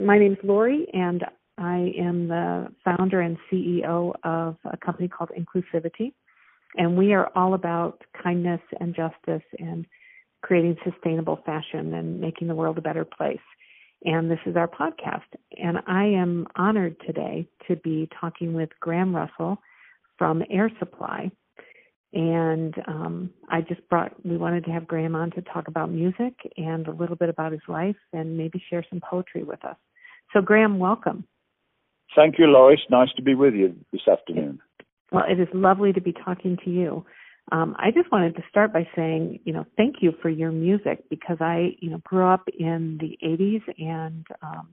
My name's Lori, and I am the founder and CEO of a company called Inclusivity. And we are all about kindness and justice and creating sustainable fashion and making the world a better place. And this is our podcast. And I am honored today to be talking with Graham Russell from Air Supply. And um, I just brought, we wanted to have Graham on to talk about music and a little bit about his life and maybe share some poetry with us. So, Graham, welcome. Thank you, Lois. Nice to be with you this afternoon. Well, it is lovely to be talking to you. Um, I just wanted to start by saying, you know, thank you for your music because I, you know, grew up in the 80s and um,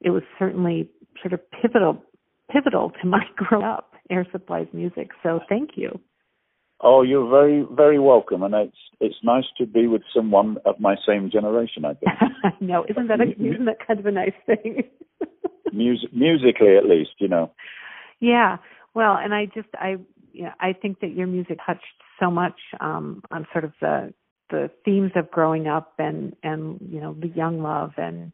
it was certainly sort of pivotal, pivotal to my growing up, Air Supply's music. So thank you. Oh, you're very, very welcome, and it's it's nice to be with someone of my same generation. I think. no, isn't that a, isn't that kind of a nice thing? Music, musically, at least, you know. Yeah, well, and I just I yeah I think that your music touched so much um on sort of the the themes of growing up and and you know the young love and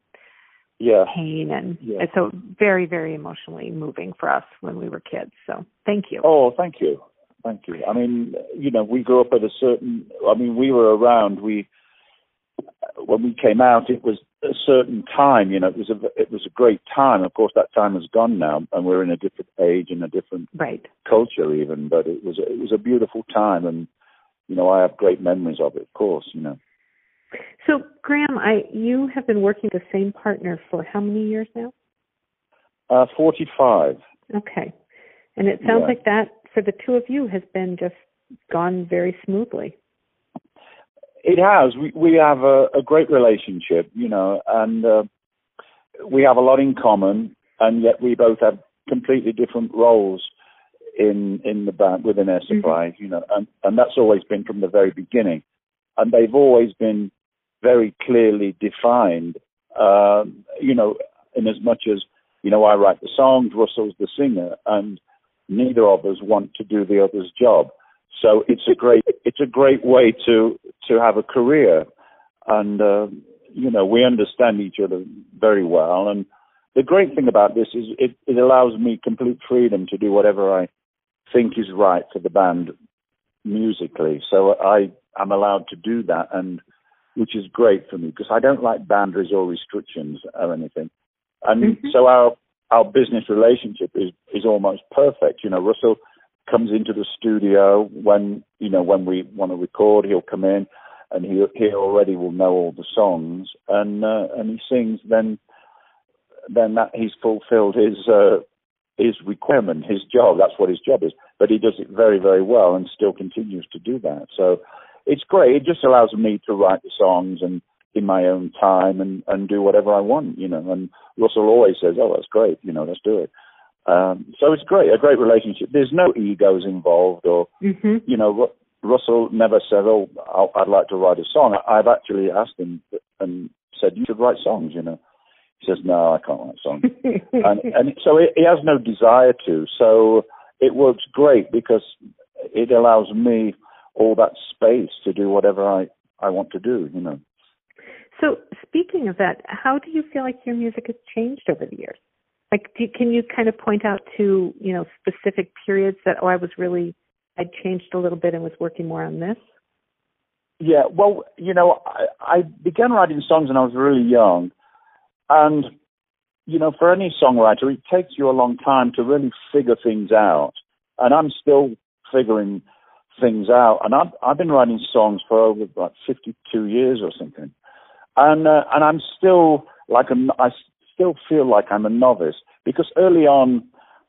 yeah pain and, yeah. and so very very emotionally moving for us when we were kids. So thank you. Oh, thank you. Thank you. I mean, you know, we grew up at a certain. I mean, we were around. We when we came out, it was a certain time. You know, it was a it was a great time. Of course, that time has gone now, and we're in a different age and a different right. culture, even. But it was it was a beautiful time, and you know, I have great memories of it. Of course, you know. So, Graham, I you have been working with the same partner for how many years now? Uh, forty-five. Okay, and it sounds Yeah. like that for the two of you has been just gone very smoothly. It has. We we have a, a great relationship, you know, and uh, we have a lot in common, and yet we both have completely different roles in in the band within Air Supply, you know, and and that's always been from the very beginning, and they've always been very clearly defined, um, you know, in as much as you know, I write the songs, Russell's the singer, and neither of us want to do the other's job. So it's a great it's a great way to to have a career, and uh, you know we understand each other very well. And the great thing about this is it, it allows me complete freedom to do whatever I think is right for the band musically. So I am allowed to do that, and which is great for me because I don't like boundaries or restrictions or anything. And Mhm. so our our business relationship is is almost perfect. You know, Russell comes into the studio when you know when we want to record. He'll come in, and he he already will know all the songs, and uh, and he sings. Then then that he's fulfilled his uh, his requirement, his job. That's what his job is. But he does it very very well, and still continues to do that. So it's great. It just allows me to write the songs and in my own time and and do whatever I want. You know, and Russell always says, "Oh, that's great. You know, let's do it." Um, so it's great, a great relationship. There's no egos involved, or Mhm. you know, Russell never said, "Oh, I'd like to write a song." I've actually asked him and said, "You should write songs." You know, he says, "No, I can't write songs," and, and so he, he has no desire to. So it works great because it allows me all that space to do whatever I I want to do. You know. So, speaking of that, how do you feel like your music has changed over the years? Like, do, can you kind of point out to you know specific periods that oh, I was really I changed a little bit and was working more on this? Yeah, well, you know, I, I began writing songs when I was really young, and you know, for any songwriter, it takes you a long time to really figure things out, and I'm still figuring things out, and I've I've been writing songs for over like 52 years or something, and uh, and I'm still like a I still feel like I'm a novice because early on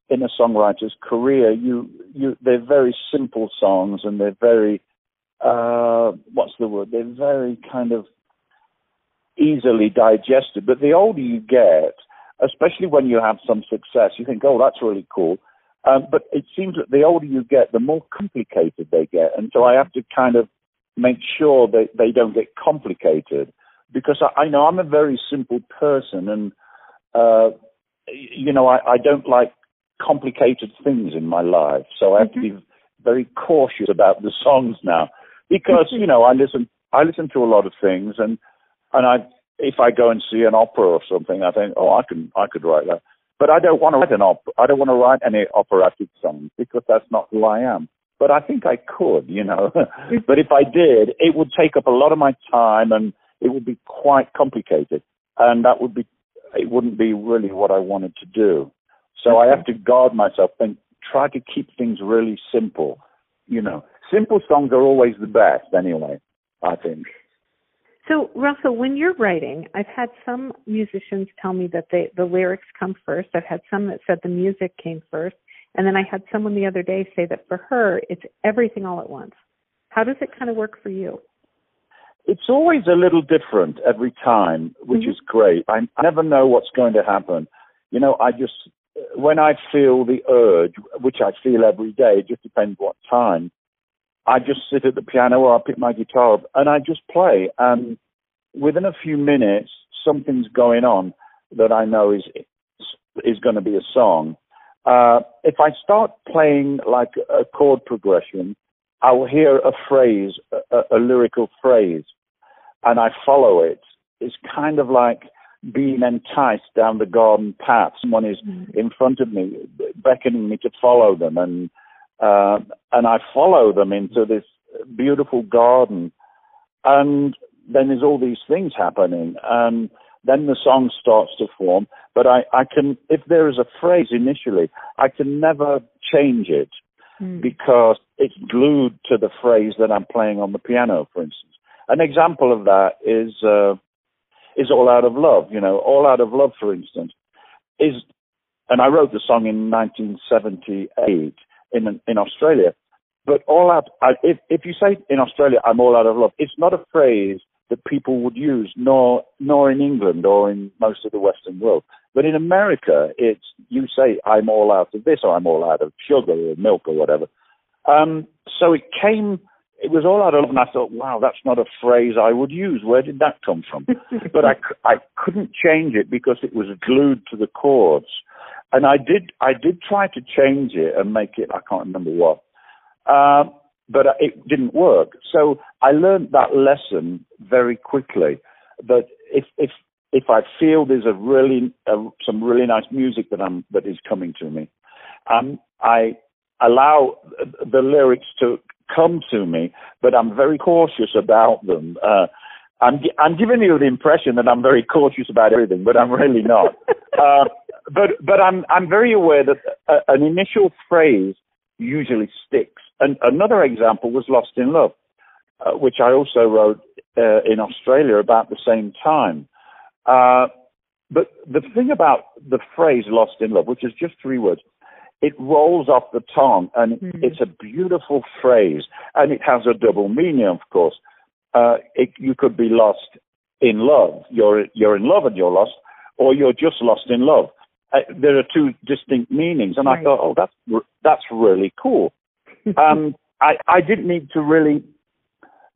in a songwriter's career, you you they're very simple songs and they're very uh, what's the word? They're very kind of easily digested. But the older you get, especially when you have some success, you think, oh, that's really cool. Um, but it seems that the older you get, the more complicated they get. And so I have to kind of make sure that they don't get complicated because I, I know I'm a very simple person and, uh, you know, I, I don't like complicated things in my life. So I have to be very cautious about the songs now because, you know, I listen, I listen to a lot of things and, and I, if I go and see an opera or something, I think, oh, I can I could write that. But I don't want to write an opera. I don't want to write any operatic songs because that's not who I am. But I think I could, you know. but if I did, it would take up a lot of my time and it would be quite complicated, and that would be it wouldn't be really what I wanted to do. So I have to guard myself and try to keep things really simple. You know, simple songs are always the best anyway. I think. So, Russell, when you're writing, I've had some musicians tell me that they, the lyrics come first. I've had some that said the music came first. And then I had someone the other day say that for her, it's everything all at once. How does it kind of work for you? It's always a little different every time, which mm-hmm. is great. I, never know what's going to happen. You know, I just, when I feel the urge, which I feel every day, it just depends what time, I just sit at the piano or I pick my guitar up and I just play. And within a few minutes, something's going on that I know is is going to be a song. Uh, if I start playing like a chord progression, I will hear a phrase, a, a lyrical phrase, and I follow it. It's kind of like being enticed down the garden path. Someone is mm-hmm. in front of me, beckoning me to follow them, and uh, and I follow them into this beautiful garden. And then there's all these things happening. And then the song starts to form. But I, I can, if there is a phrase initially, I can never change it mm. because it's glued to the phrase that I'm playing on the piano, for instance. An example of that is, uh, is All Out of Love. You know, All Out of Love, for instance, is, and I wrote the song in 1978 in in Australia. But all out, if if you say in Australia, I'm all out of love, it's not a phrase that people would use, nor nor in England or in most of the Western world. But in America, it's you say I'm all out of this or I'm all out of sugar or milk or whatever. Um, so it came, it was all out of love, and I thought, wow, that's not a phrase I would use. Where did that come from? but I I couldn't change it because it was glued to the chords and I did I did try to change it and make it I can't remember what, uh, but it didn't work. So I learned that lesson very quickly. That if if if I feel there's a really uh, some really nice music that I'm that is coming to me, um, I allow the lyrics to come to me, but I'm very cautious about them. Uh, I'm I'm giving you the impression that I'm very cautious about everything, but I'm really not. uh, but but I'm I'm very aware that a, an initial phrase usually sticks. And another example was Lost in Love, uh, which I also wrote uh, in Australia about the same time. Uh, but the thing about the phrase Lost in Love, which is just three words, it rolls off the tongue and mm-hmm. it's a beautiful phrase and it has a double meaning, of course. Uh, it, you could be lost in love. You're, you're in love and you're lost, or you're just lost in love there are two distinct meanings, and right. I thought, oh, that's that's really cool. um, I I didn't need to really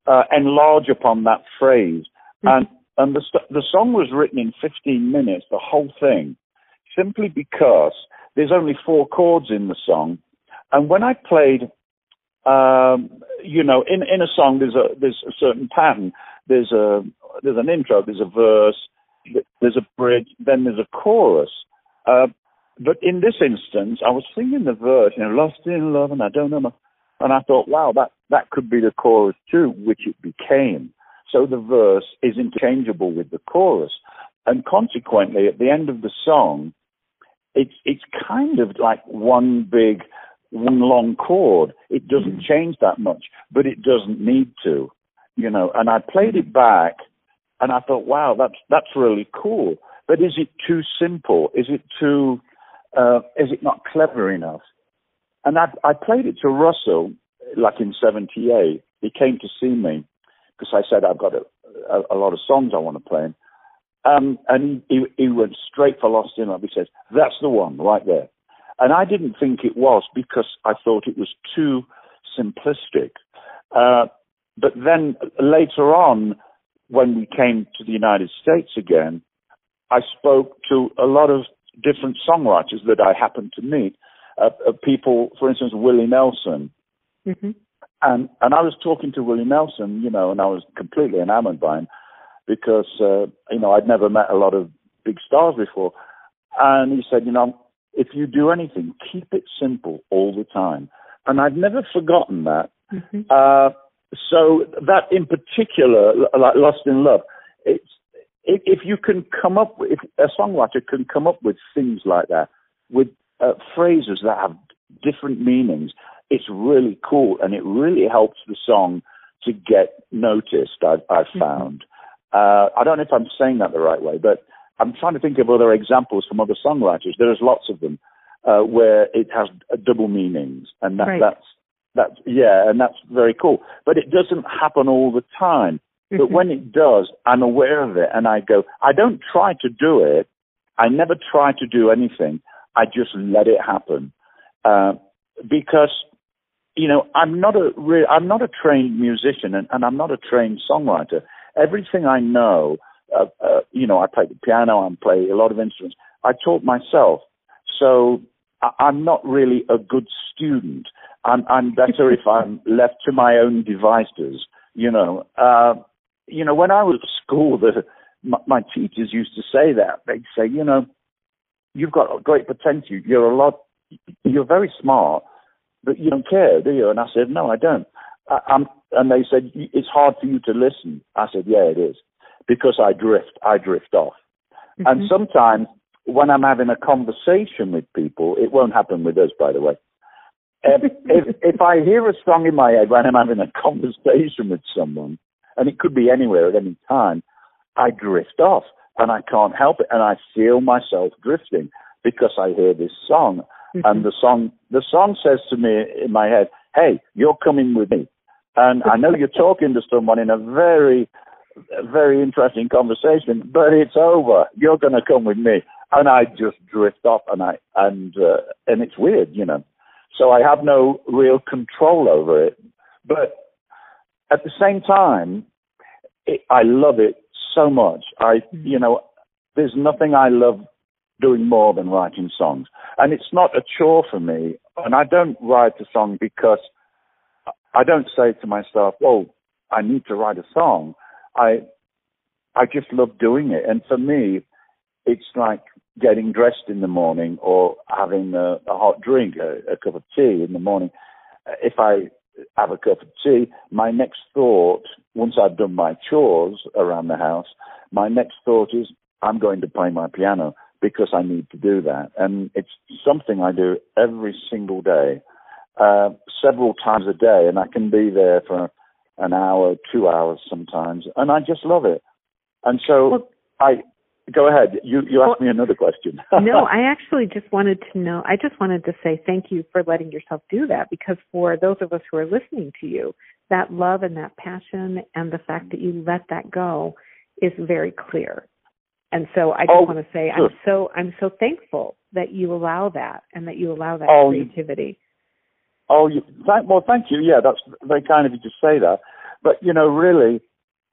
uh, enlarge upon that phrase, mm-hmm. and and the the song was written in 15 minutes, the whole thing, simply because there's only four chords in the song, and when I played, um, you know, in in a song there's a there's a certain pattern. There's a there's an intro, there's a verse, there's a bridge, then there's a chorus. Uh, but in this instance, I was singing the verse, you know, lost in love, and I don't know. my, And I thought, wow, that, that could be the chorus too, which it became. So the verse is interchangeable with the chorus. And consequently, at the end of the song, it's, it's kind of like one big, one long chord. It doesn't mm-hmm. change that much, but it doesn't need to, you know. And I played it back and I thought, wow, that's, that's really cool. But is it too simple? Is it too, uh, is it not clever enough? And I, I played it to Russell, like in 78. He came to see me because I said, I've got a, a, a lot of songs I want to play. Um, and he, he, he went straight for Lost in Love. He says, that's the one right there. And I didn't think it was because I thought it was too simplistic. Uh, but then later on, when we came to the United States again, I spoke to a lot of different songwriters that I happened to meet. Uh, uh, people, for instance, Willie Nelson. Mm-hmm. And and I was talking to Willie Nelson, you know, and I was completely enamored by him because uh, you know I'd never met a lot of big stars before, and he said, you know, if you do anything, keep it simple all the time, and I've never forgotten that. Mm-hmm. Uh, so that in particular, like Lost in Love, it's if, you can come up with, if a songwriter can come up with things like that, with uh, phrases that have different meanings, it's really cool and it really helps the song to get noticed. I've, I've mm-hmm. found. Uh, I don't know if I'm saying that the right way, but I'm trying to think of other examples from other songwriters. There's lots of them uh, where it has double meanings, and that, right. that's that's yeah, and that's very cool. But it doesn't happen all the time. But mm-hmm. when it does, I'm aware of it, and I go. I don't try to do it. I never try to do anything. I just let it happen uh, because you know I'm not a re- I'm not a trained musician, and, and I'm not a trained songwriter. Everything I know, uh, uh, you know, I play the piano, I play a lot of instruments. I taught myself, so I- I'm not really a good student. I'm, I'm better if I'm left to my own devices. You know, uh, you know, when I was at school, the my, my teachers used to say that. They'd say, you know, you've got great potential. You're a lot. You're very smart, but you don't care, do you? And I said, no, I don't. I'm, and they said, it's hard for you to listen. I said, yeah, it is, because I drift. I drift off. Mm-hmm. And sometimes when I'm having a conversation with people, it won't happen with us, by the way if, if, if I hear a song in my head when I'm having a conversation with someone, and it could be anywhere at any time, I drift off and I can't help it, and I feel myself drifting because I hear this song, mm-hmm. and the song the song says to me in my head, "Hey, you're coming with me," and I know you're talking to someone in a very very interesting conversation, but it's over. You're going to come with me, and I just drift off, and I and uh, and it's weird, you know. So I have no real control over it. But at the same time, it, I love it so much. I, you know, there's nothing I love doing more than writing songs. And it's not a chore for me. And I don't write a song because I don't say to myself, "Oh, I need to write a song." I I just love doing it. And for me, it's like getting dressed in the morning or having a, a hot drink, a, a cup of tea in the morning. If I have a cup of tea, my next thought, once I've done my chores around the house, my next thought is I'm going to play my piano because I need to do that. And it's something I do every single day, uh, several times a day, and I can be there for an hour, two hours sometimes, and I just love it. And so well, I Go ahead. You you asked well, me another question. no, I actually just wanted to know. I just wanted to say thank you for letting yourself do that because for those of us who are listening to you, that love and that passion and the fact that you let that go is very clear. And so I just oh, want to say sure. I'm so I'm so thankful that you allow that and that you allow that oh, creativity. Oh, you, thank, well, thank you. Yeah, that's very kind of you to say that. But you know, really,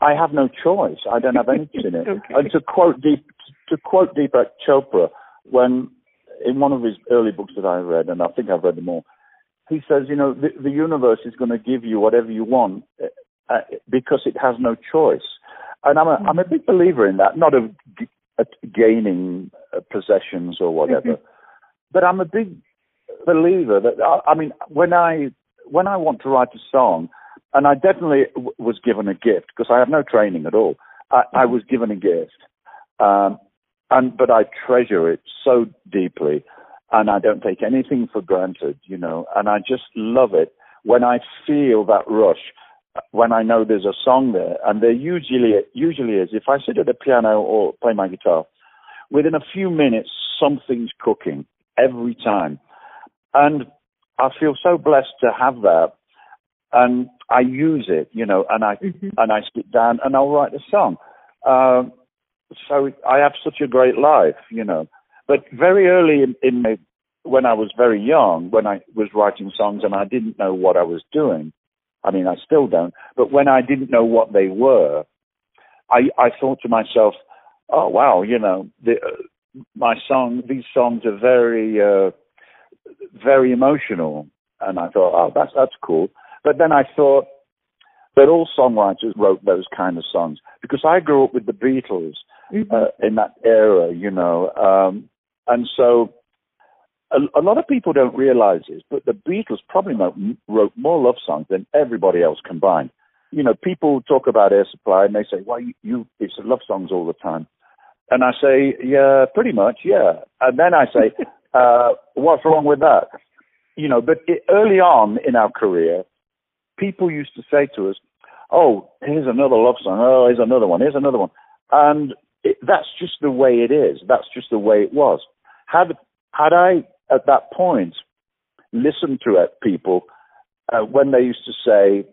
I have no choice. I don't have any in it. okay. And to quote Deep, to quote Deepak Chopra, when in one of his early books that I read, and I think I've read them all, he says, you know, the, the universe is going to give you whatever you want uh, uh, because it has no choice. And I'm a, mm-hmm. I'm a big believer in that, not of g- gaining uh, possessions or whatever, mm-hmm. but I'm a big believer that I, mean, when I when I want to write a song, and I definitely w- was given a gift because I have no training at all. I, I was given a gift, um, and but I treasure it so deeply, and I don't take anything for granted, you know. And I just love it when I feel that rush, when I know there's a song there, and there usually usually is. If I sit at the piano or play my guitar, within a few minutes something's cooking every time, and I feel so blessed to have that and I use it, you know, and I mm-hmm. and I sit down and I'll write a song. Um, so I have such a great life, you know. But very early in, in my, when I was very young, when I was writing songs and I didn't know what I was doing, I mean, I still don't. But when I didn't know what they were, I I thought to myself, oh wow, you know, the, uh, my song, these songs are very uh, very emotional, and I thought, oh, that's that's cool. But then I thought, but all songwriters wrote those kind of songs because I grew up with the Beatles mm-hmm. uh, in that era, you know, um, and so a, a, lot of people don't realize this, but the Beatles probably wrote more love songs than everybody else combined. You know, people talk about Air Supply and they say, "Well, you, you it's love songs all the time," and I say, "Yeah, pretty much, yeah." And then I say, uh, "What's wrong with that?" You know, but it, early on in our career, people used to say to us, "Oh, here's another love song. Oh, here's another one. Here's another one," and it, that's just the way it is. That's just the way it was. Had had I at that point listened to it, people uh, when they used to say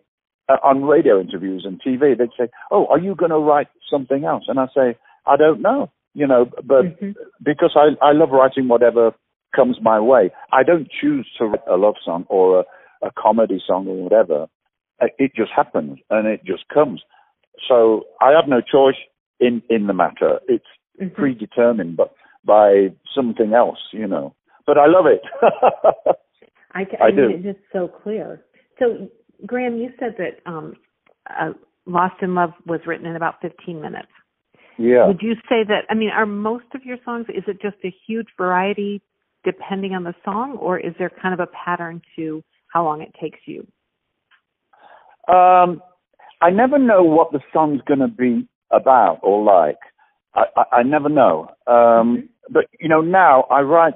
uh, on radio interviews and TV, they'd say, "Oh, are you going to write something else?" And I say, "I don't know." You know, but mm-hmm. because I I love writing whatever comes my way. I don't choose to write a love song or a, a comedy song or whatever. Uh, it just happens and it just comes. So I have no choice in in the matter. It's mm-hmm. predetermined, but by something else, you know. But I love it. I, I, I do. Mean, it's so clear. So, Graham, you said that um, uh, "Lost in Love" was written in about 15 minutes. Yeah. Would you say that? I mean, are most of your songs? Is it just a huge variety depending on the song, or is there kind of a pattern to how long it takes you? Um, I never know what the song's going to be about or like. I, I, I never know. Um, mm-hmm. But you know, now I write.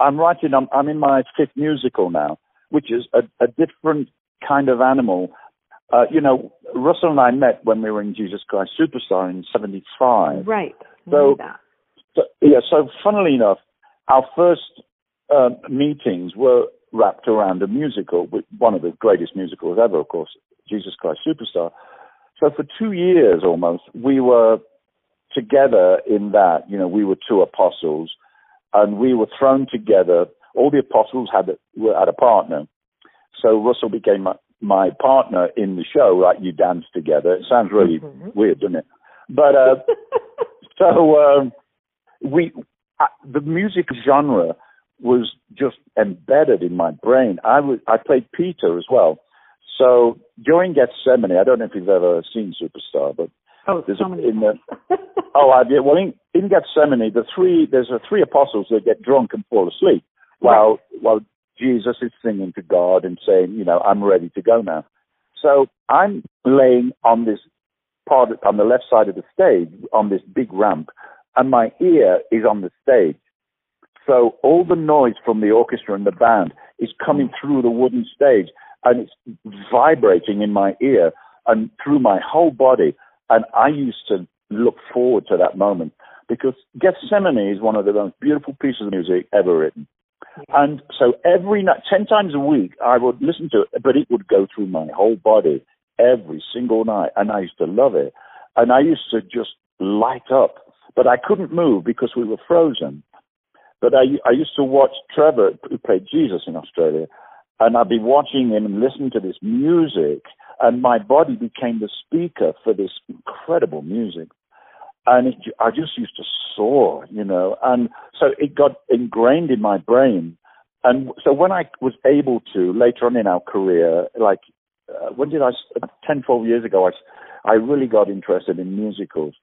I'm writing. I'm, I'm in my fifth musical now, which is a, a different kind of animal. Uh, you know, Russell and I met when we were in Jesus Christ Superstar in '75. Right. So, so, yeah. So, funnily enough, our first uh, meetings were wrapped around a musical, one of the greatest musicals ever, of course, Jesus Christ Superstar. So for two years almost, we were together in that. You know, we were two apostles, and we were thrown together. All the apostles had a, had a partner. So Russell became my, my partner in the show. Like you dance together. It sounds really mm-hmm. weird, doesn't it? But uh, so um, we uh, the music genre was just embedded in my brain. I was I played Peter as well. So during Gethsemane, I don't know if you've ever seen Superstar, but oh, there's so a, in the oh, I did. Well, in, in Gethsemane, the three there's a three apostles that get drunk and fall asleep while right. while Jesus is singing to God and saying, you know, I'm ready to go now. So I'm laying on this part on the left side of the stage on this big ramp, and my ear is on the stage. So all the noise from the orchestra and the band is coming hmm. through the wooden stage and it's vibrating in my ear and through my whole body. And I used to look forward to that moment because Gethsemane is one of the most beautiful pieces of music ever written. And so every night, 10 times a week, I would listen to it, but it would go through my whole body every single night. And I used to love it. And I used to just light up, but I couldn't move because we were frozen. But I, I used to watch Trevor, who played Jesus in Australia, and I'd be watching him and listening to this music, and my body became the speaker for this incredible music. And it, I just used to soar, you know, and so it got ingrained in my brain. And so when I was able to later on in our career, like uh, when did I, 10, 12 years ago, I, I really got interested in musicals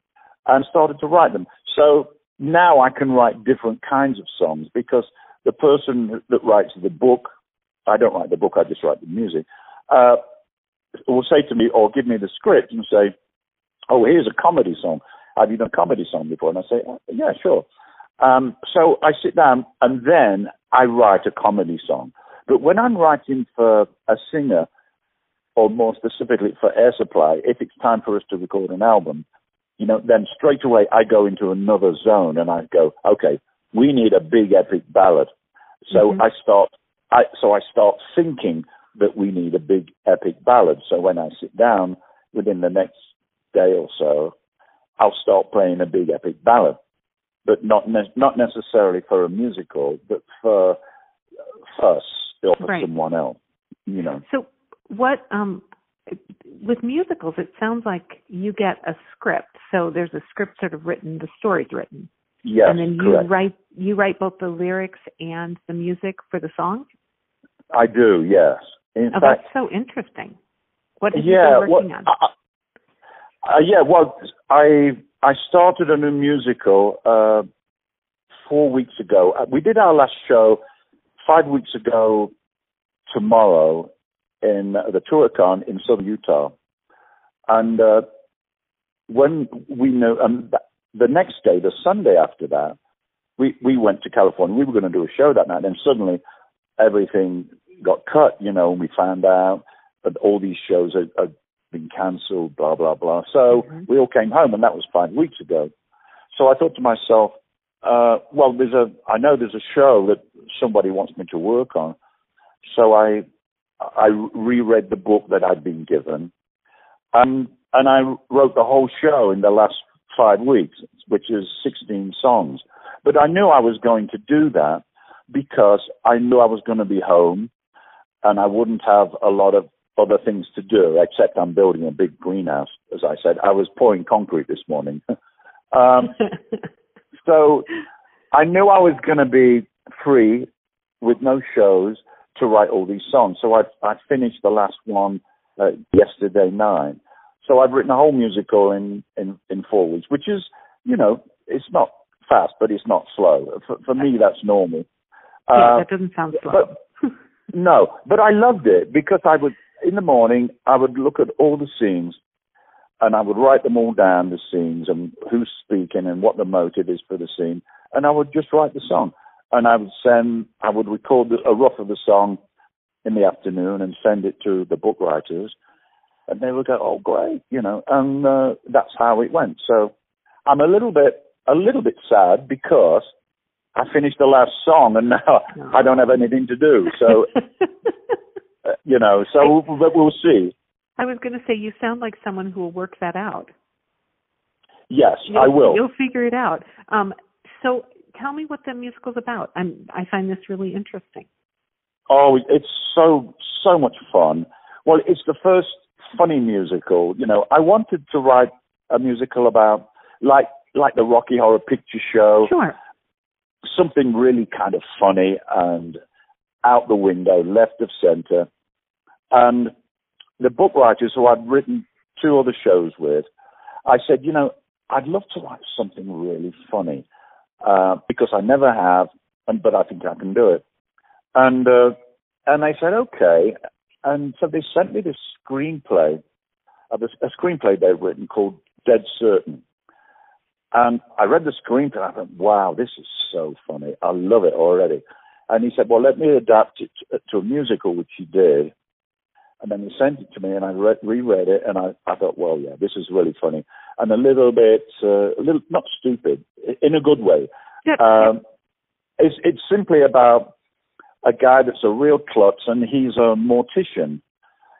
and started to write them. So now I can write different kinds of songs because the person that writes the book, I don't write the book, I just write the music, uh, will say to me or give me the script and say, oh, here's a comedy song. Have you done a comedy song before? And I say, oh, yeah, sure. Um, so I sit down and then I write a comedy song. But when I'm writing for a singer, or more specifically for Air Supply, if it's time for us to record an album, you know, then straight away I go into another zone and I go, okay, we need a big epic ballad. So mm-hmm. I start, I, so I start thinking that we need a big epic ballad. So when I sit down within the next day or so, I'll start playing a big epic ballad, but not ne- not necessarily for a musical, but for for us or for right. someone else. You know. So what um with musicals, it sounds like you get a script. So there's a script sort of written, the story's written. Yes, and then you correct. write you write both the lyrics and the music for the song. I do, yes. In oh, fact, that's so interesting. What have yeah, you been working well, on? Uh, yeah, well, I I started a new musical uh, four weeks ago. Uh, we did our last show five weeks ago tomorrow in the Tuacahn in southern Utah, and uh, when we know, and the next day, the Sunday after that, we we went to California. We were going to do a show that night, and suddenly everything got cut. You know, and we found out that all these shows had, had been cancelled. Blah blah blah. So Mhm. we all came home, and that was five weeks ago. So I thought to myself, uh, well, there's a I know there's a show that somebody wants me to work on. So I I reread the book that I'd been given, and and I wrote the whole show in the last five weeks, which is 16 songs. But I knew I was going to do that because I knew I was going to be home, and I wouldn't have a lot of other things to do except I'm building a big greenhouse. As I said, I was pouring concrete this morning. um, so I knew I was going to be free with no shows to write all these songs. So I I finished the last one uh, yesterday night. So I've written a whole musical in in in four weeks, which is you know it's not fast, but it's not slow. For, for me, that's normal. yeah, Uh, that doesn't sound slow. but no, but I loved it because I would in the morning I would look at all the scenes and I would write them all down the scenes and who's speaking and what the motive is for the scene and I would just write the song and I would send I would record a rough of the song in the afternoon and send it to the book writers and they would go oh great you know and uh, that's how it went so I'm a little bit a little bit sad because I finished the last song and now No. I don't have anything to do. So, uh, you know, so but we'll see. I was going to say you sound like someone who will work that out. Yes, You'll, I will. You'll figure it out. Um, so tell me what the musical's about. I'm, I find this really interesting. Oh, it's so, so much fun. Well, it's the first funny musical. You know, I wanted to write a musical about, like, like the Rocky Horror Picture Show, Sure. something really kind of funny and out the window, left of center. And the book writers who I'd written two other shows with, I said, you know, I'd love to write something really funny uh, because I never have, and but I think I can do it. And uh, and they said okay, and so they sent me this screenplay, a, a screenplay they've written called Dead Certain. And I read the screenplay and I thought, wow, this is so funny. I love it already. And he said, well, let me adapt it to a musical, which he did. And then he sent it to me and I read, reread it and I, I thought, well, yeah, this is really funny. And a little bit, uh, a little, not stupid, in a good way. Um, it's, it's simply about a guy that's a real klutz and he's a mortician.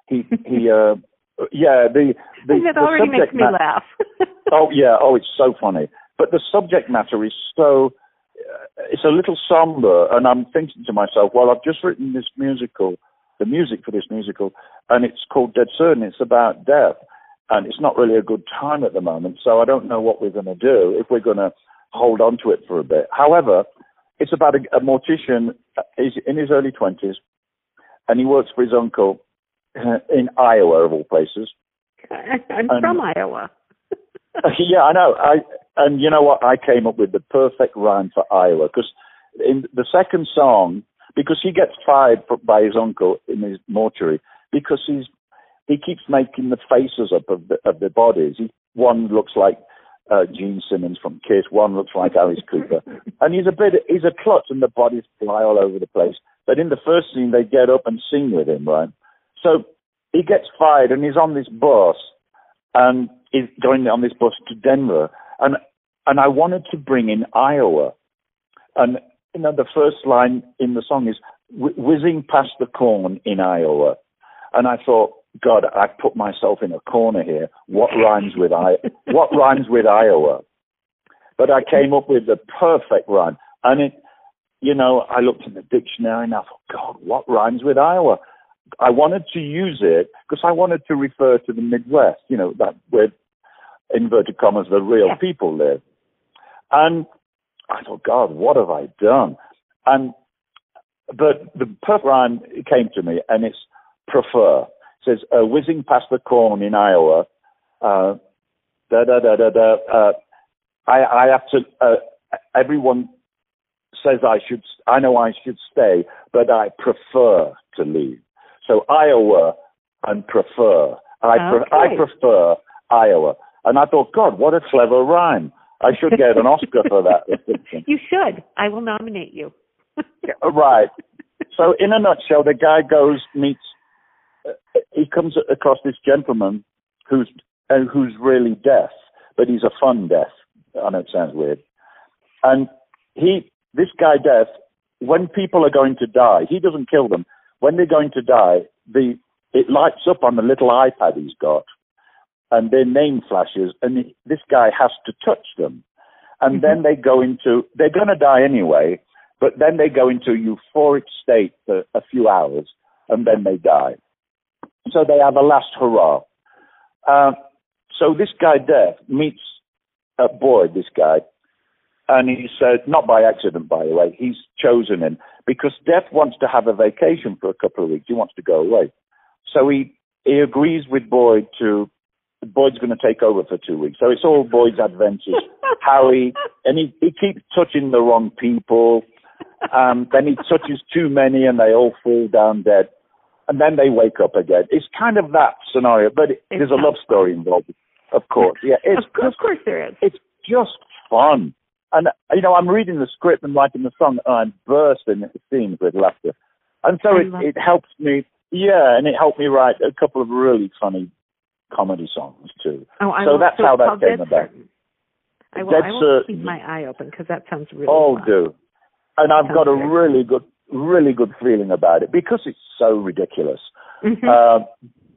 He, he, uh, yeah, the, the, the already makes me ma- laugh. oh yeah, oh it's so funny. But the subject matter is so uh, it's a little somber, and I'm thinking to myself, well, I've just written this musical, the music for this musical, and it's called Dead Certain. It's about death, and it's not really a good time at the moment. So I don't know what we're going to do if we're going to hold on to it for a bit. However, it's about a, a mortician. uh, He's in his early twenties, and he works for his uncle uh, in Iowa, of all places. I'm And- from Iowa. yeah, I know. I and you know what? I came up with the perfect rhyme for Iowa because in the second song, because he gets fired by his uncle in his mortuary because he's he keeps making the faces up of the of the bodies. He, one looks like uh, Gene Simmons from Kiss, one looks like Alice Cooper, and he's a bit he's a klutz, and the bodies fly all over the place. But in the first scene, they get up and sing with him, right? So he gets fired, and he's on this bus, and is going on this bus to Denver, and and I wanted to bring in Iowa, and you know the first line in the song is whizzing past the corn in Iowa, and I thought, God, I've put myself in a corner here. What rhymes with I? What rhymes with Iowa? But I came up with the perfect rhyme, and it, you know, I looked in the dictionary and I thought, God, what rhymes with Iowa? I wanted to use it because I wanted to refer to the Midwest, you know, that where inverted commas the real people live. And I thought, God, what have I done? And but the perfect rhyme came to me, and it's prefer. says, uh, whizzing past the corn in Iowa, uh, da da da da da. Uh, I, I have to. Uh, everyone says I should. I know I should stay, but I prefer to leave. So Iowa and prefer. I, okay. pre- I prefer Iowa. And I thought, God, what a clever rhyme. I should get an Oscar for that. You should. I will nominate you. right. So, in a nutshell, the guy goes meets. Uh, he comes across this gentleman who's uh, who's really Death, but he's a fun Death. I know it sounds weird. And he, this guy Death, when people are going to die, he doesn't kill them. When they're going to die, the it lights up on the little iPad he's got, and their name flashes, and this guy has to touch them. And mm-hmm. then they go into, they're going to die anyway, but then they go into a euphoric state for a few hours, and then they die. So they have a last hurrah. Uh, so this guy Death meets a boy, this guy, and he said, not by accident, by the way, he's chosen him because Death wants to have a vacation for a couple of weeks. He wants to go away. So he, he agrees with Boyd to, Boyd's going to take over for two weeks. So it's all Boyd's adventures. How he, and he, he keeps touching the wrong people. Um, then he touches too many and they all fall down dead. And then they wake up again. It's kind of that scenario, but it, there's a love story involved, of course. Yeah, it's of, course, of course there is. It's just fun. And, you know, I'm reading the script and writing the song and I'm bursting at the scenes with laughter. And so it, it helps me yeah, and it helped me write a couple of really funny comedy songs too. Oh, I so will, that's so how that came Dead about. Certain. I will, Dead I will certain. keep my eye open because that sounds really. Oh, fun. do. And I've got a really good, really good feeling about it because it's so ridiculous. Mhm. Uh,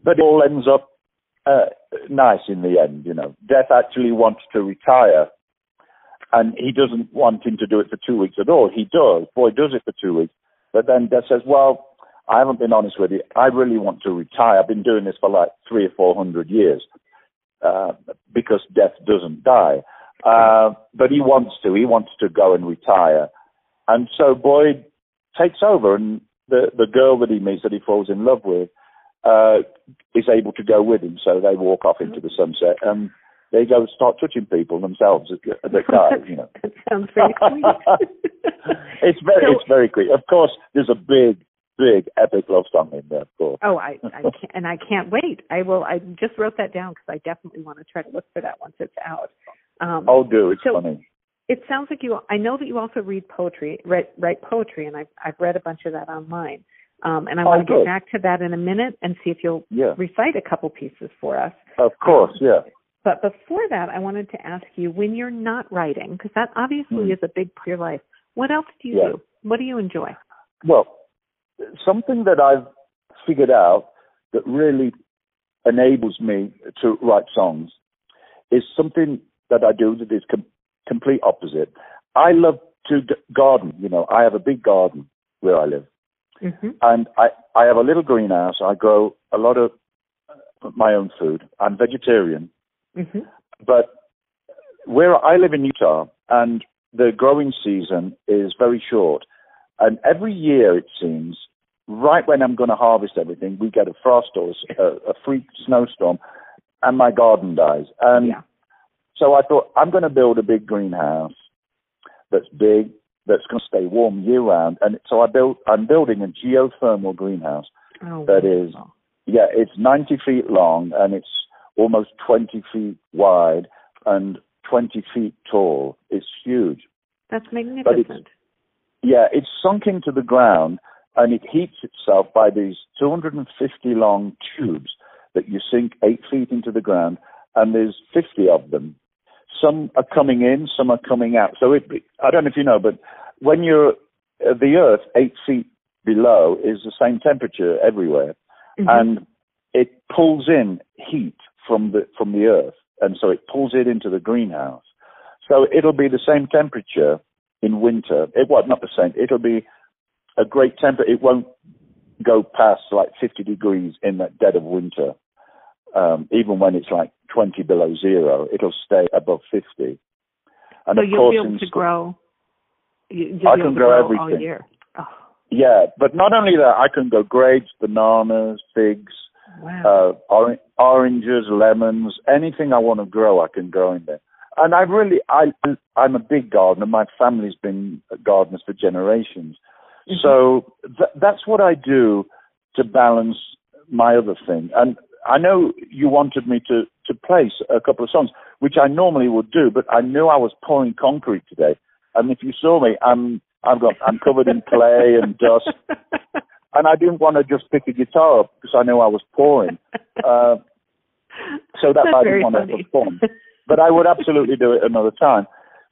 but it all ends up uh, nice in the end, you know. Death actually wants to retire, and he doesn't want him to do it for two weeks at all. He does. Boy does it for two weeks. But then Death says, well, I haven't been honest with you. I really want to retire. I've been doing this for like three or four hundred years uh, because death doesn't die. Uh, but he wants to. He wants to go and retire. And so Boyd takes over, and the the girl that he meets, that he falls in love with, uh, is able to go with him. So they walk off into the sunset, and they go and start touching people themselves at the guy. You know, that sounds very sweet. it's very So- it's very quick. Of course, there's a big big epic love song in there. Course. Oh, I, I can't, and I can't wait. I will. I just wrote that down because I definitely want to try to look for that once it's out. Um, Oh, do it's So- funny. it sounds like you. I know that you also read poetry, write, write poetry, and I've I've read a bunch of that online. Um, and I Oh, want to good. get back to that in a minute and see if you'll Yeah, recite a couple pieces for us. of course. Yeah. But before that, I wanted to ask you when you're not writing, because that obviously Hmm. is a big part of your life. What else do you Yeah. do? What do you enjoy? Well, something that I've figured out that really enables me to write songs is something that I do that is com- complete opposite. I love to garden. You know, I have a big garden where I live, hmm and I I have a little greenhouse. I grow a lot of uh, my own food. I'm vegetarian, hmm but where I live in Utah, and the growing season is very short, and every year it seems, right when I'm going to harvest everything, we get a frost or a, a freak snowstorm, and my garden dies. And yeah. so I thought I'm going to build a big greenhouse that's big, that's going to stay warm year round, and so I built. I'm building a geothermal greenhouse Oh, that is yeah, it's 90 feet long and it's almost 20 feet wide and 20 feet tall. It's huge. That's magnificent. Yeah, it's sunk into the ground and it heats itself by these 250 long tubes that you sink eight feet into the ground and there's 50 of them. Some are coming in, some are coming out. So it, I don't know if you know, but when you're uh, the earth eight feet below is the same temperature everywhere Mhm. and it pulls in heat from the from the earth, and so it pulls it into the greenhouse. So it'll be the same temperature in winter. It well, not the same. It'll be a great temper. It won't go past like 50 degrees in that dead of winter. Um, even when it's like 20 below zero, it'll stay above 50. And so of you'll course, be able to grow. You, I can grow all everything. year. Oh, Yeah, but not only that, I can grow grapes, bananas, figs, Wow. Uh, or- oranges, lemons, anything I want to grow, I can grow in there. And I really, I, I'm a big gardener. My family's been gardeners for generations. Mm-hmm. So th- that's what I do to balance my other thing. And I know you wanted me to, to place a couple of songs, which I normally would do, but I knew I was pouring concrete today. And if you saw me, I'm I've got I'm covered in clay and dust, and I didn't want to just pick a guitar up because I knew I was pouring. Uh, so that I didn't want to perform. But I would absolutely do it another time.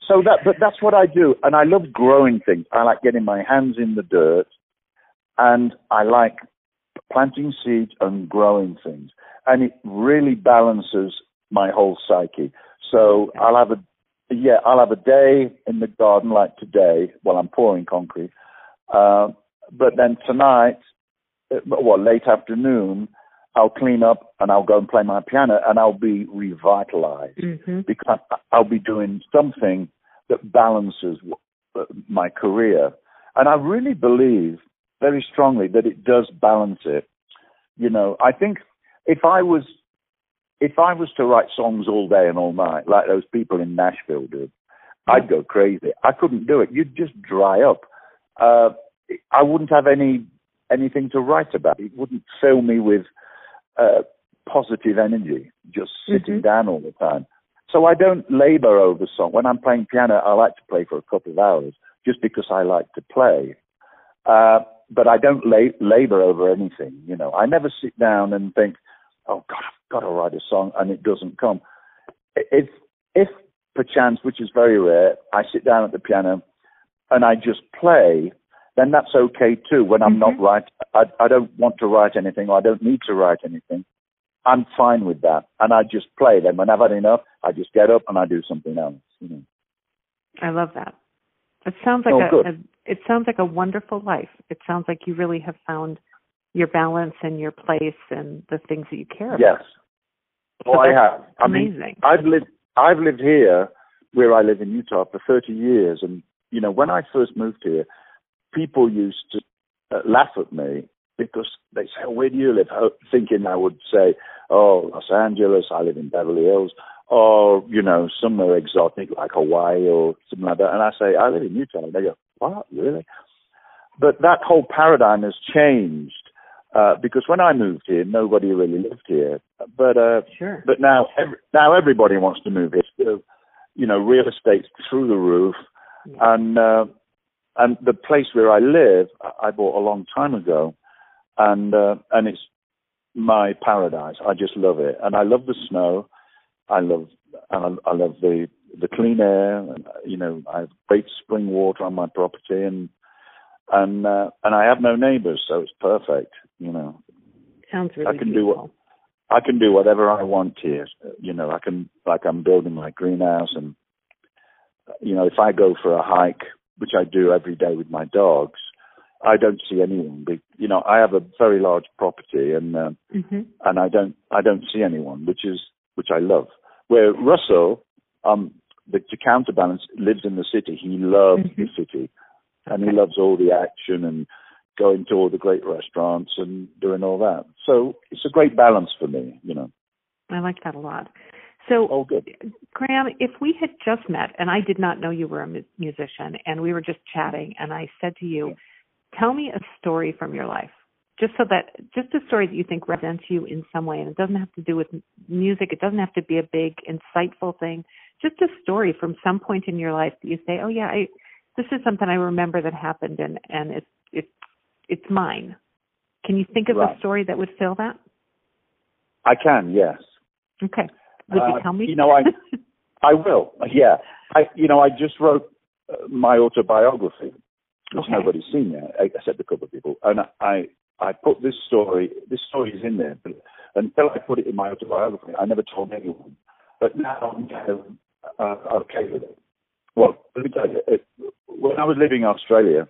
So that, but that's what I do, and I love growing things. I like getting my hands in the dirt, and I like planting seeds and growing things, and it really balances my whole psyche. So I'll have a yeah, I'll have a day in the garden like today while I'm pouring concrete. Uh, but then tonight, uh, well, late afternoon, I'll clean up and I'll go and play my piano and I'll be revitalized mm-hmm. because I'll be doing something that balances my career. And I really believe very strongly that it does balance it. You know, I think if I was if I was to write songs all day and all night, like those people in Nashville do, I'd go crazy. I couldn't do it. You'd just dry up. Uh, I wouldn't have any anything to write about. It wouldn't fill me with uh, positive energy, just sitting mm-hmm. down all the time. So I don't labor over song. When I'm playing piano, I like to play for a couple of hours just because I like to play. Uh, but I don't la- labor over anything. You know, I never sit down and think, "Oh God, I've got to write a song," and it doesn't come. If if perchance, which is very rare, I sit down at the piano and I just play, then that's okay too. When I'm mm-hmm. not right, I, I don't want to write anything, or I don't need to write anything. I'm fine with that, and I just play. Then when I've had enough, I just get up and I do something else. You know. I love that. It sounds like oh, a, a it sounds like a wonderful life. It sounds like you really have found your balance and your place and the things that you care about. Yes. Oh, I have. I amazing. mean, I've lived I've lived here where I live in Utah for 30 years, and you know, when I first moved here, people used to uh, laugh at me because they say, oh, "Where do you live?" Thinking I would say, "Oh, Los Angeles. I live in Beverly Hills." Or you know, somewhere exotic like Hawaii or something like that. And I say, "I live in Utah." And they go, "What? Really?" But that whole paradigm has changed uh, because when I moved here, nobody really lived here. But uh, sure. But now, every, now everybody wants to move here. So, you know, real estate's through the roof, yeah. and uh, and the place where I live, I bought a long time ago, and uh, and it's my paradise. I just love it, and I love the snow. I love and I, I love the the clean air, and you know, I have great spring water on my property, and and uh, and I have no neighbors, so it's perfect. You know, sounds really I can beautiful. do what I can do whatever I want here. You know, I can like I'm building my greenhouse, and you know, if I go for a hike, which I do every day with my dogs, I don't see anyone. You know, I have a very large property, and uh, mm-hmm. and I don't I don't see anyone, which is which I love. Where Russell, um, the, to counterbalance, lives in the city. He loves mm-hmm. the city, and he loves all the action and going to all the great restaurants and doing all that. So it's a great balance for me, you know. I like that a lot. So, oh, good. Graham, if we had just met and I did not know you were a mu- musician and we were just chatting and I said to you, tell me a story from your life, just so that, just a story that you think represents you in some way. And it doesn't have to do with music. It doesn't have to be a big, insightful thing. Just a story from some point in your life that you say, oh yeah, I, this is something I remember that happened and, and it's, it's, it's mine. Can you think of right. a story that would fill that? I can, yes. Okay. Would you uh, tell me? You know, I I will. Yeah. I you know I just wrote uh, my autobiography, which okay. nobody's seen yet, except a couple of people, and I I put this story. This story is in there, but until I put it in my autobiography, I never told anyone. But now I'm kind of uh, okay with it. Well, let me tell you, it, when I was living in Australia,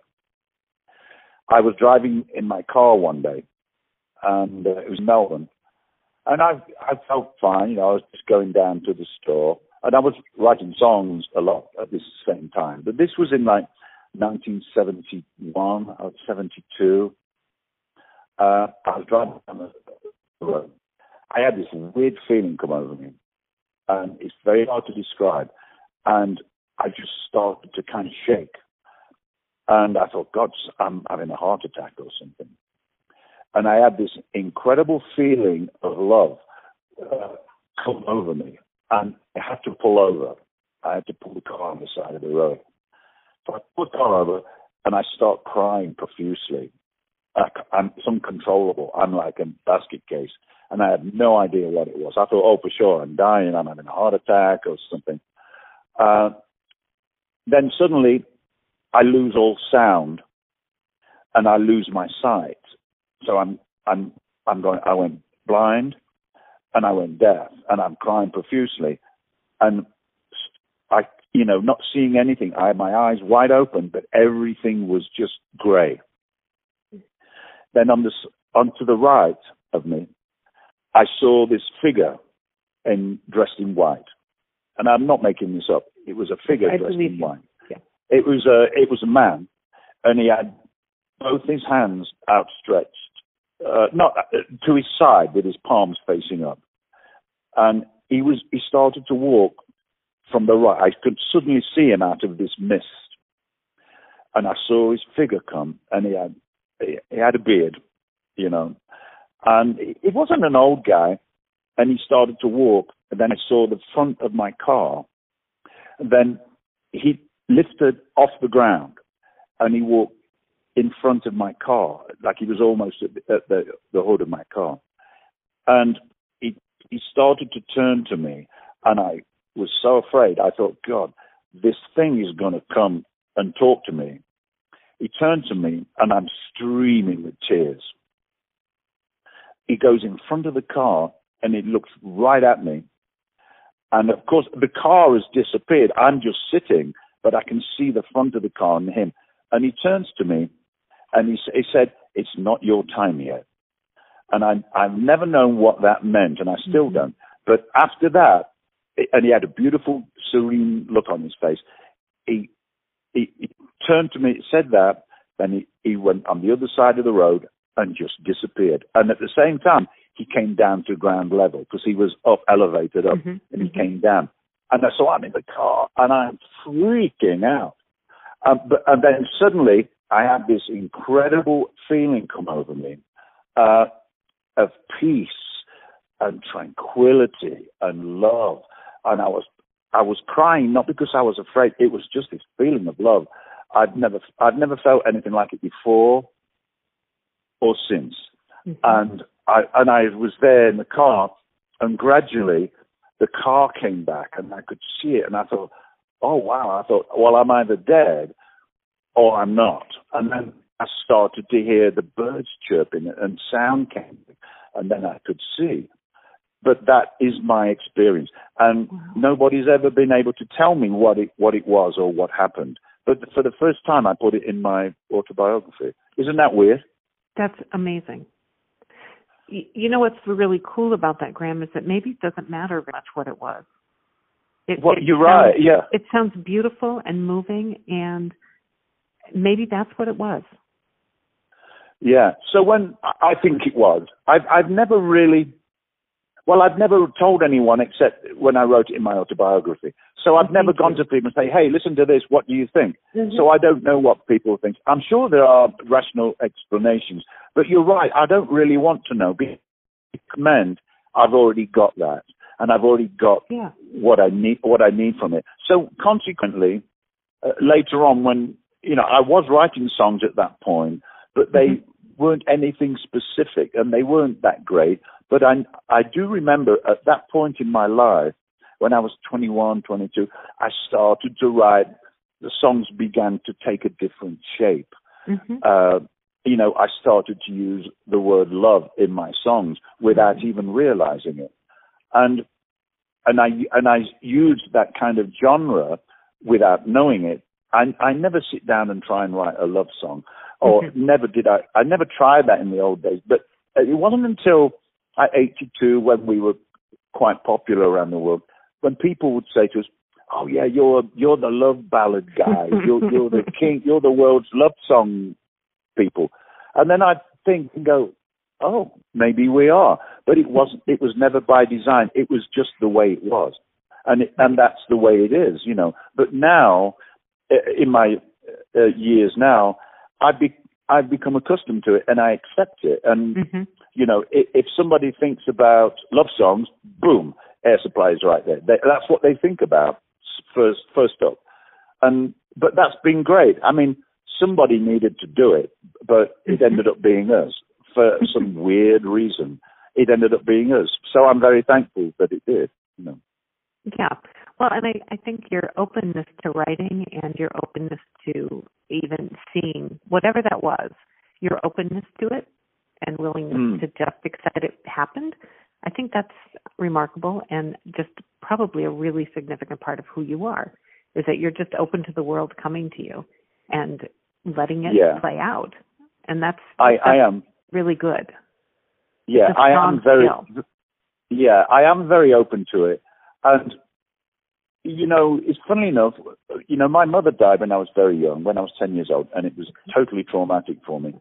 I was driving in my car one day, and uh, it was Melbourne, and I I felt fine. You know, I was just going down to the store, and I was writing songs a lot at this same time. But this was in like 1971 or 72. Uh, I was driving down the road, I had this weird feeling come over me, and it's very hard to describe. And I just started to kind of shake, and I thought, God, I'm having a heart attack or something. And I had this incredible feeling of love uh, come over me, and I had to pull over. I had to pull the car on the side of the road. So I pulled the car over, and I start crying profusely. I, I'm it's uncontrollable. I'm like a basket case, and I had no idea what it was. I thought, oh, for sure, I'm dying. I'm having a heart attack or something. Uh, then suddenly, I lose all sound, and I lose my sight. So I'm I'm I'm going. I went blind, and I went deaf, and I'm crying profusely, and I you know not seeing anything. I had my eyes wide open, but everything was just grey. Then on the on to the right of me, I saw this figure, in dressed in white, and I'm not making this up. It was a figure I dressed in white. Yeah. It was a it was a man, and he had both his hands outstretched, uh, not uh, to his side with his palms facing up, and he was he started to walk from the right. I could suddenly see him out of this mist, and I saw his figure come, and he had he, he had a beard, you know, and it wasn't an old guy, and he started to walk, and then I saw the front of my car, and then he lifted off the ground, and he walked in front of my car, like he was almost at the, at the, the hood of my car. And he, he started to turn to me, and I was so afraid. I thought, God, this thing is going to come and talk to me. He turned to me, and I'm streaming with tears. He goes in front of the car, and he looks right at me. And of course, the car has disappeared. I'm just sitting, but I can see the front of the car and him. And he turns to me and he, he said, It's not your time yet. And I, I've never known what that meant, and I still mm-hmm. don't. But after that, and he had a beautiful, serene look on his face, he, he, he turned to me, said that, then he, he went on the other side of the road and just disappeared. And at the same time, he came down to ground level because he was up, elevated up, mm-hmm. and he mm-hmm. came down. And so I'm in the car and I'm freaking out. Um, but, and then suddenly I had this incredible feeling come over me uh, of peace and tranquility and love. And I was I was crying not because I was afraid. It was just this feeling of love. I'd never I'd never felt anything like it before or since. Mm-hmm. And I and I was there in the car, and gradually the car came back, and I could see it, and I thought, oh wow! I thought, well, I'm either dead or I'm not. And then I started to hear the birds chirping, and sound came, and then I could see. But that is my experience, and wow. nobody's ever been able to tell me what it what it was or what happened. But for the first time, I put it in my autobiography. Isn't that weird? That's amazing. You know what's really cool about that, Graham, is that maybe it doesn't matter very much what it was. It, well, it you're sounds, right. Yeah. It sounds beautiful and moving, and maybe that's what it was. Yeah. So when I think it was, I've I've never really well, I've never told anyone except when I wrote it in my autobiography. So I've never gone to people and say, "Hey, listen to this. What do you think?" Mm-hmm. So I don't know what people think. I'm sure there are rational explanations, but you're right. I don't really want to know. Because commend, I've already got that, and I've already got yeah. what I need. What I need from it. So consequently, uh, later on, when you know, I was writing songs at that point, but they mm-hmm. weren't anything specific, and they weren't that great. But I, I do remember at that point in my life, when I was 21, 22, I started to write. The songs began to take a different shape. Mm-hmm. Uh, you know, I started to use the word love in my songs without mm-hmm. even realizing it, and and I and I used that kind of genre without knowing it. I, I never sit down and try and write a love song, or mm-hmm. never did I. I never tried that in the old days. But it wasn't until at 82 when we were quite popular around the world, when people would say to us, "Oh yeah, you're you're the love ballad guy. You're you're the king. You're the world's love song people," and then I'd think and go, "Oh, maybe we are." but it wasn't. It was never by design. It was just the way it was, and it, and that's the way it is, you know. But now, in my uh, years now, I've be, I've become accustomed to it and I accept it. And mm-hmm. you know, if, if, somebody thinks about love songs, boom, Air Supply is right there. They, that's what they think about first first up. And but that's been great. I mean, somebody needed to do it, but it mm-hmm. ended up being us for some weird reason. It ended up being us. So I'm very thankful that it did. You know. Yeah. Well, and I, I think your openness to writing and your openness to even seeing whatever that was, your openness to it and willingness mm. to just accept it happened, I think that's remarkable and just probably a really significant part of who you are is that you're just open to the world coming to you and letting it yeah. play out. And that's, I, that's I am really good. Yeah, I am very skill. yeah, I am very open to it. And you know, it's funny enough, you know, my mother died when I was very young, when I was 10 years old, and it was totally traumatic for me.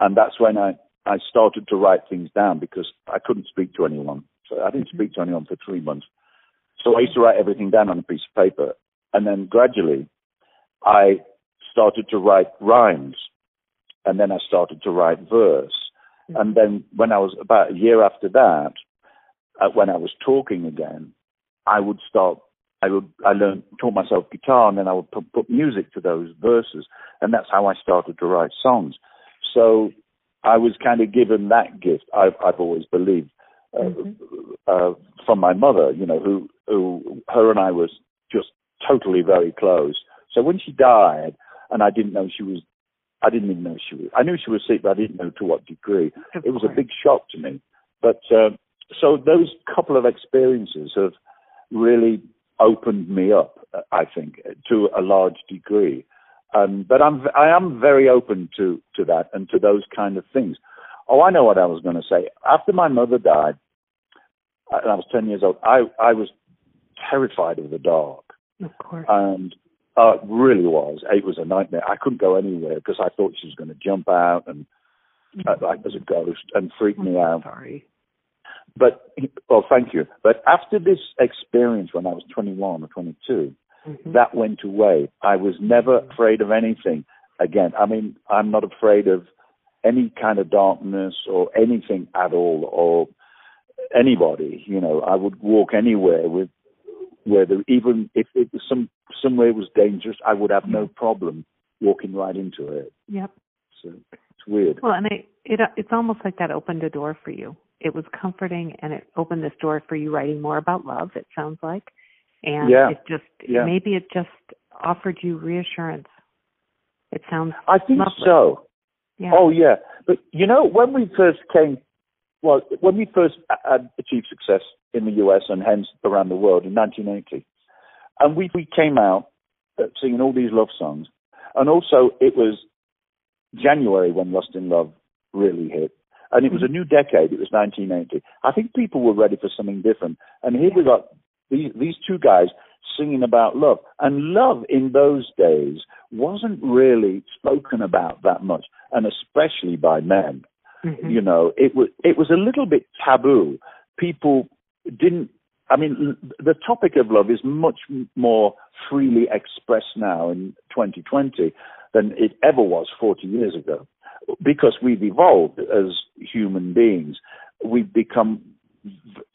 And that's when I, I started to write things down because I couldn't speak to anyone. So I didn't mm-hmm. speak to anyone for three months. So I used to write everything down on a piece of paper. And then gradually I started to write rhymes. And then I started to write verse. Mm-hmm. And then when I was about a year after that, uh, when I was talking again, I would start I would I learned taught myself guitar and then I would put, put music to those verses and that's how I started to write songs. So I was kind of given that gift. I've I've always believed uh, mm-hmm. uh, from my mother, you know, who who her and I was just totally very close. So when she died, and I didn't know she was, I didn't even know she was. I knew she was sick, but I didn't know to what degree. Of it was course. a big shock to me. But uh, so those couple of experiences have really opened me up, I think, to a large degree. Um, but I'm I am very open to to that and to those kind of things. Oh, I know what I was going to say. After my mother died, and I was ten years old, I I was terrified of the dark. Of course. And uh, really was. It was a nightmare. I couldn't go anywhere because I thought she was going to jump out and uh, like as a ghost and freak me out. Sorry. But well, thank you. But after this experience, when I was 21 or 22, mm-hmm. that went away. I was never afraid of anything again. I mean, I'm not afraid of any kind of darkness or anything at all, or anybody. You know, I would walk anywhere with where there, even if it was some somewhere was dangerous, I would have no problem walking right into it. Yep. So it's weird. Well, and it, it it's almost like that opened a door for you it was comforting and it opened this door for you writing more about love it sounds like and yeah. it just yeah. maybe it just offered you reassurance it sounds i think lovely. so yeah. oh yeah but you know when we first came well when we first achieved success in the us and hence around the world in 1980 and we we came out uh, singing all these love songs and also it was january when Lost in Love really hit and it was a new decade. It was 1980. I think people were ready for something different. And here we got these, these two guys singing about love. And love in those days wasn't really spoken about that much, and especially by men. Mm-hmm. You know, it was it was a little bit taboo. People didn't. I mean, the topic of love is much more freely expressed now in 2020 than it ever was 40 years ago because we've evolved as human beings, we've become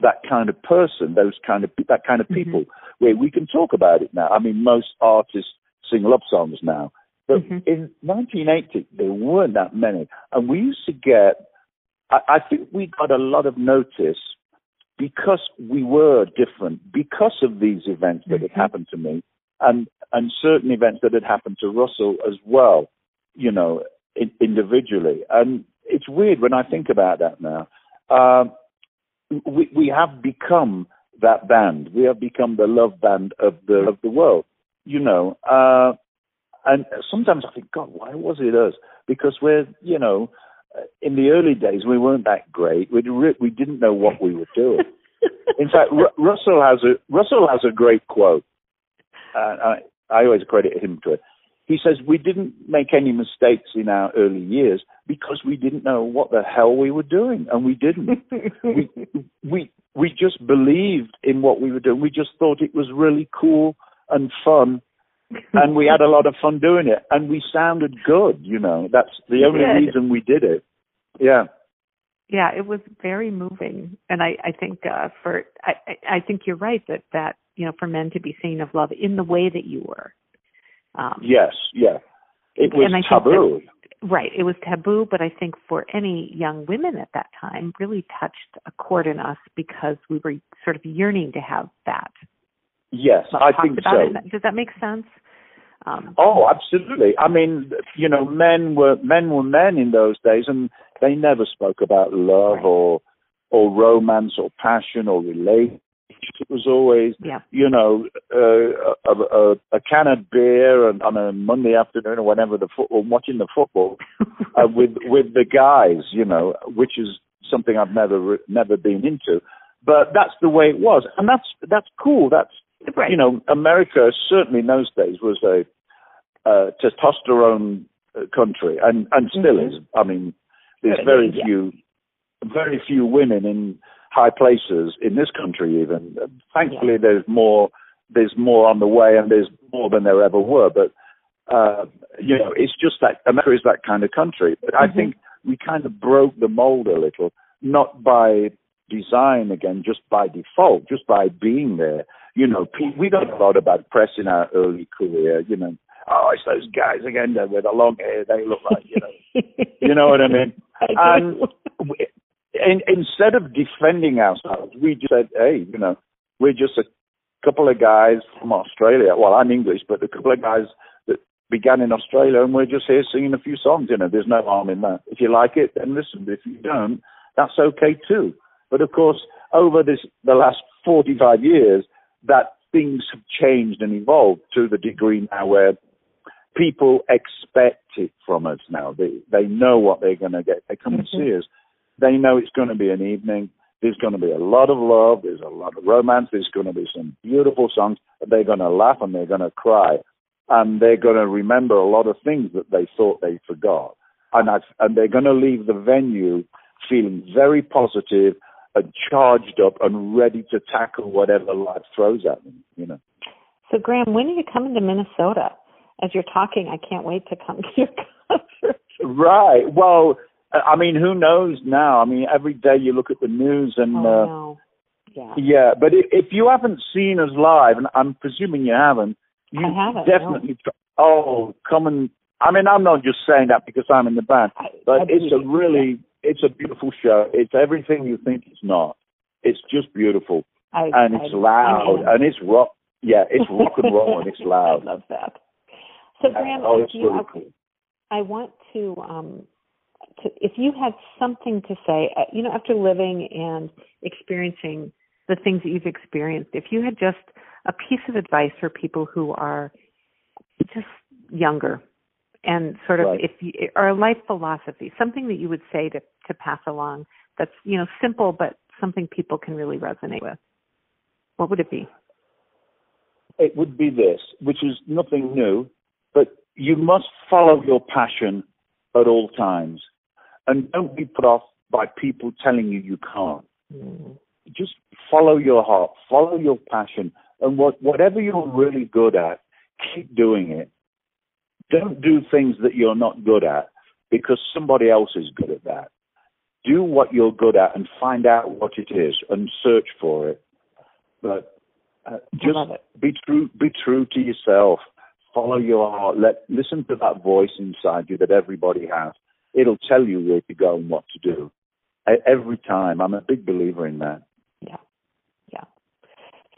that kind of person, those kind of that kind of mm-hmm. people, mm-hmm. where we can talk about it now. I mean, most artists sing love songs now, but mm-hmm. in 1980 there weren't that many, and we used to get. I, I think we got a lot of notice because we were different, because of these events that mm-hmm. had happened to me, and and certain events that had happened to Russell as well. You know, individually. And it's weird when I think about that now. Um, we, we have become that band. We have become the love band of the of the world. You know, uh, and sometimes I think, God, why was it us? Because we're, you know, in the early days we weren't that great. We we didn't know what we were doing. in fact, Russell has a Russell has a great quote. Uh, I I always credit him to it he says we didn't make any mistakes in our early years because we didn't know what the hell we were doing, and we didn't. we we we just believed in what we were doing. We just thought it was really cool and fun, and we had a lot of fun doing it, and we sounded good. You know, that's the only reason we did it. Yeah. Yeah, it was very moving, and I I think uh, for I I think you're right that that you know for men to be seen of love in the way that you were. Um, yes, yeah, it was taboo. That, right, it was taboo, but I think for any young women at that time, really touched a chord in us because we were sort of yearning to have that. Yes, I think so. It. Does that make sense? Um, oh, absolutely. I mean, you know, men were men were men in those days, and they never spoke about love right. or or romance or passion or relationship. It was always, yeah. you know, uh, a, a, a can of beer and on a Monday afternoon or whenever the football, watching the football uh, with with the guys, you know, which is something I've never never been into. But that's the way it was, and that's that's cool. That's right. you know, America certainly in those days was a uh, testosterone uh, country, and and still mm-hmm. is. I mean, there's very yeah. few, very few women in high places in this country. Even thankfully, yeah. there's more. There's more on the way, and there's more than there ever were. But uh, you know, it's just that America is that kind of country. But mm-hmm. I think we kind of broke the mold a little, not by design again, just by default, just by being there. You know, we got a lot about press in our early career. You know, oh, it's those guys again with the long hair. They look like you know, you know what I mean. And in, instead of defending ourselves, we just said, hey, you know, we're just a couple of guys from Australia. Well, I'm English, but a couple of guys that began in Australia, and we're just here singing a few songs. You know, there's no harm in that. If you like it, then listen. If you don't, that's okay too. But of course, over this the last 45 years, that things have changed and evolved to the degree now where people expect it from us now. They they know what they're going to get. They come mm-hmm. and see us. They know it's going to be an evening. There's going to be a lot of love. There's a lot of romance. There's going to be some beautiful songs. They're going to laugh and they're going to cry, and they're going to remember a lot of things that they thought they forgot. And I, and they're going to leave the venue feeling very positive and charged up and ready to tackle whatever life throws at them. You know. So Graham, when are you coming to Minnesota? as you're talking, I can't wait to come to your concert. Right. Well, I mean, who knows now? I mean, every day you look at the news and. Oh, uh, no. Yeah. Yeah, but if you haven't seen us live, and I'm presuming you haven't, you I haven't, definitely. No. oh, come and. I mean, I'm not just saying that because I'm in the band, but I, I it's a really, it's a beautiful show. It's everything you think it's not. It's just beautiful, I, and it's loud, and it's rock. Yeah, it's rock and roll, and it's loud. I love that. So, Graham, oh, if you, okay, I want to, um, to, if you had something to say, uh, you know, after living and experiencing the things that you've experienced, if you had just a piece of advice for people who are just younger and sort of right. if you, or a life philosophy, something that you would say to to pass along that's you know simple but something people can really resonate with, what would it be? It would be this, which is nothing new, but you must follow your passion at all times. And don't be put off by people telling you you can't. Mm. Just follow your heart, follow your passion, and what, whatever you're really good at, keep doing it. Don't do things that you're not good at because somebody else is good at that. Do what you're good at and find out what it is and search for it. But uh, just be true. Be true to yourself follow your heart. Let listen to that voice inside you that everybody has. It'll tell you where to go and what to do. Every time, I'm a big believer in that. Yeah, yeah.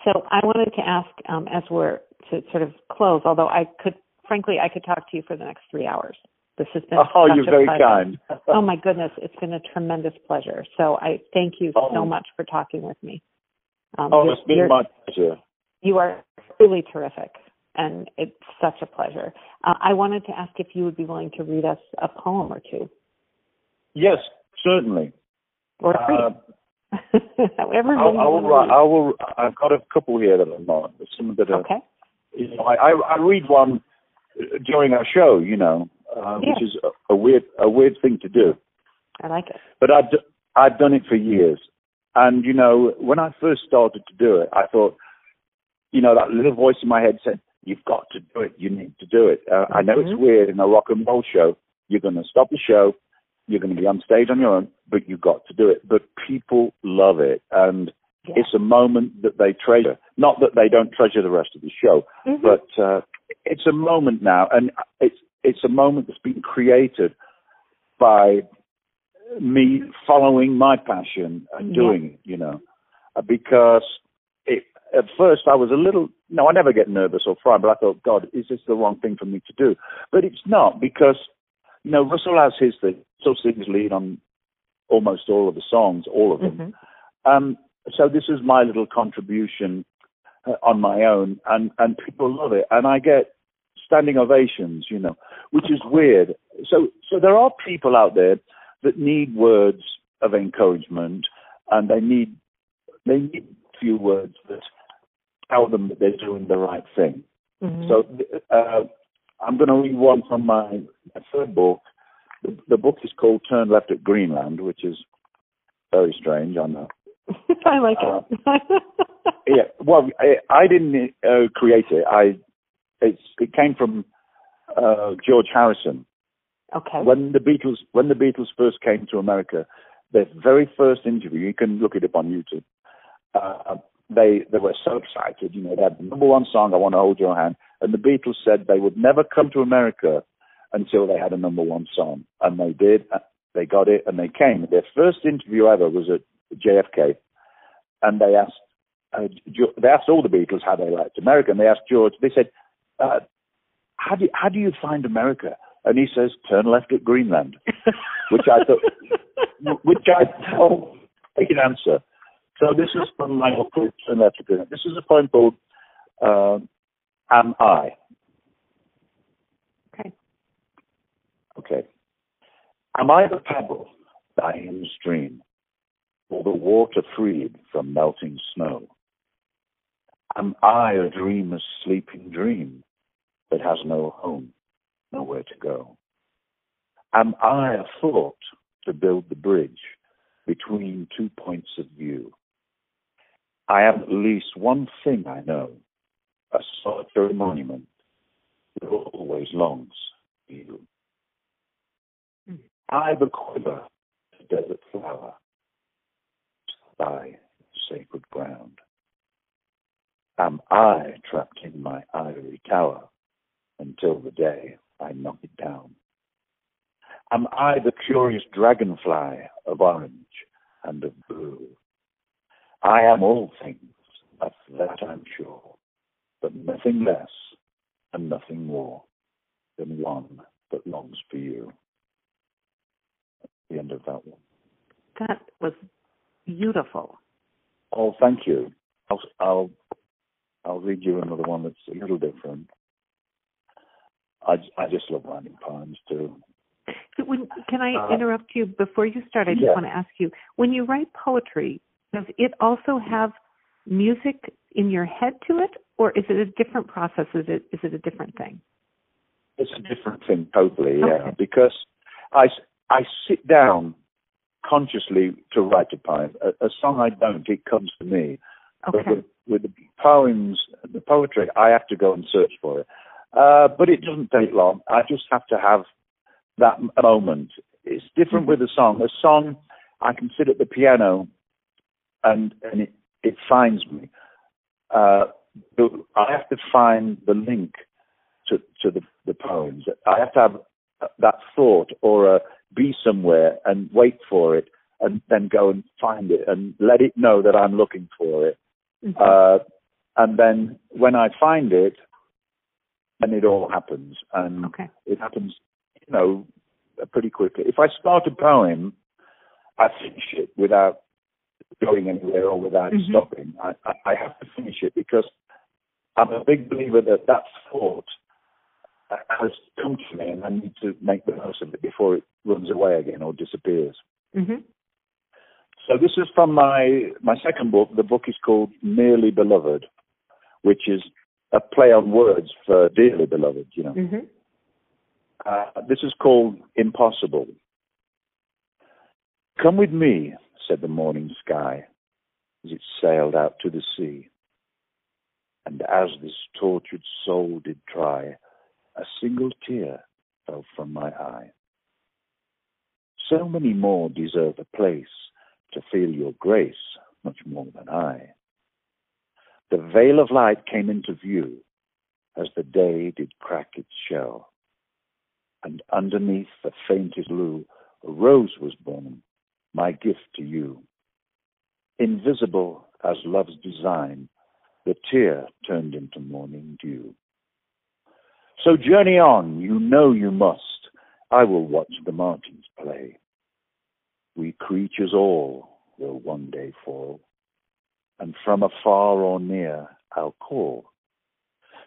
So I wanted to ask, um, as we're to sort of close, although I could, frankly, I could talk to you for the next three hours. This has been oh, you're very pleasure. kind. oh my goodness, it's been a tremendous pleasure. So I thank you oh. so much for talking with me. Um, oh, it's been my pleasure. You are really terrific and it's such a pleasure. Uh, I wanted to ask if you would be willing to read us a poem or two. Yes, certainly. Or three. Uh, However, I, I will. I will. I've got a couple here that are not. Some that are. Okay. You know, I, I, I read one during our show, you know, uh, Yeah. which is a, a weird a weird thing to do. I like it. But I've d- I've done it for years, and you know, when I first started to do it, I thought, you know, that little voice in my head said, "You've got to do it. You need to do it." Uh, I know it's weird in a rock and roll show. You're going to stop the show. You're going to be on stage on your own, but you've got to do it. But people love it, and Yeah. it's a moment that they treasure. Not that they don't treasure the rest of the show, Mhm. but uh, it's a moment now, and it's it's a moment that's been created by me following my passion and Yeah. doing it. You know, Uh, because it, at first I was a little. No, I never get nervous or frightened, but I thought, God, is this the wrong thing for me to do? But it's not because you know Russell has his thing. Russell sings lead on almost all of the songs, all of them. Mhm. Um, so this is my little contribution uh, on my own, and and people love it, and I get standing ovations, you know, which is weird. So so there are people out there that need words of encouragement, and they need they need a few words that tell them that they're doing the right thing. Mhm. So uh, I'm going to read one from my, my third book. The, the book is called Turn Left at Greenland, which is very strange, I know. I like Uh, it. Yeah, well, I, I didn't uh, create it. I it's, it came from uh, George Harrison okay. when the Beatles when the Beatles first came to America. Their very first interview, you can look it up on YouTube. They they were so excited, you know, they had the number one song, "I Want to Hold Your Hand," and the Beatles said they would never come to America until they had a number one song, and they did. Uh, They got it, and they came. Their first interview ever was at JFK, and they asked uh, they asked all the Beatles how they liked America, and they asked George. They said, uh, "How do how do you find America?" And he says, "Turn left at Greenland," which I thought, which I thought he could answer. So this is from my book, Turn Left at Greenland. This is a poem called uh, "Am I?" okay. Okay. Am I the pebble in the stream, or the water freed from melting snow? Am I a dreamer's sleeping dream that has no home, nowhere to go? Am I a thought to build the bridge between two points of view? I have at least one thing I know, a solitary monument that always longs for you. Hmm. I the quiver, the desert flower, thy sacred ground. Am I trapped in my ivory tower until the day I knock it down? Am I the curious dragonfly of orange and of? I am all things, of that I'm sure, but nothing less and nothing more than one that longs for you the end of that one. That was beautiful. Oh, thank you. I'll I'll, I'll read you another one that's a little different. I, I just love writing poems too. When, can I Uh, interrupt you before you start? I just yeah. want to ask you: when you write poetry, does it also have music in your head to it, or is it a different process? Is it is it a different thing? It's a different thing totally, yeah. Okay. Because I sit down consciously to write a poem. A, a song I don't, it comes to me. But with, with the poems, the poetry, I have to go and search for it. Uh, but it doesn't take long. I just have to have that moment. It's different with a song. A song, I can sit at the piano, and and it it finds me. Uh, I have to find the link to to the the poems. I have to have that thought or uh, be somewhere and wait for it, and then go and find it and let it know that I'm looking for it. Mhm. Uh, and then when I find it, then it all happens, and okay. it happens, you know, pretty quickly. If I start a poem, I finish it without going anywhere or without Mhm. stopping. I, I, have to finish it because I'm a big believer that that thought has come to me, and I need to make the most of it before it runs away again or disappears. Mhm. So this is from my my second book. The book is called Merely Beloved, which is a play on words for dearly beloved, you know. Mm-hmm. Uh, this is called Impossible. Come with me, said the morning sky, as it sailed out to the sea. And as this tortured soul did try, a single tear fell from my eye. So many more deserve a place to feel your grace much more than I. The veil of light came into view as the day did crack its shell, and underneath the faintest blue a rose was born, my gift to you. Invisible as love's design, the tear turned into morning dew. So journey on, you know you must. I will watch the martins play. We creatures all will one day fall, and from afar or near I'll call.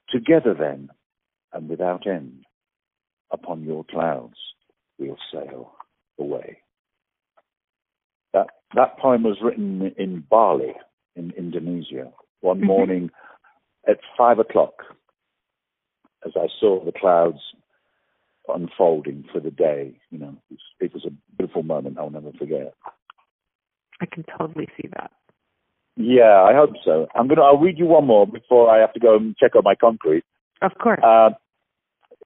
Together then, and without end, upon your clouds we'll sail away. That that poem was written in Bali, in Indonesia, one mm-hmm. morning at five o'clock, as I saw the clouds unfolding for the day. You know, it was, it was a beautiful moment I'll never forget. I can totally see that. Yeah, I hope so. I'm gonna. I'll read you one more before I have to go and check out my concrete. Of course. Uh,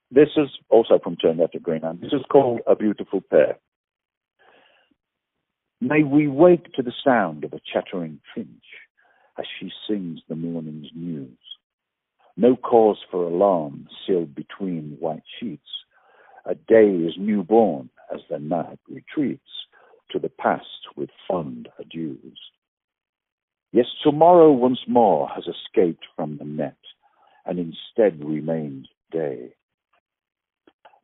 this is also from Turn Left at Greenland. This is called A Beautiful Pair. May we wake to the sound of a chattering finch as she sings the morning's news. No cause for alarm sealed between white sheets. A day is newborn as the night retreats to the past with fond adieus. Yes, tomorrow once more has escaped from the net and instead remains day.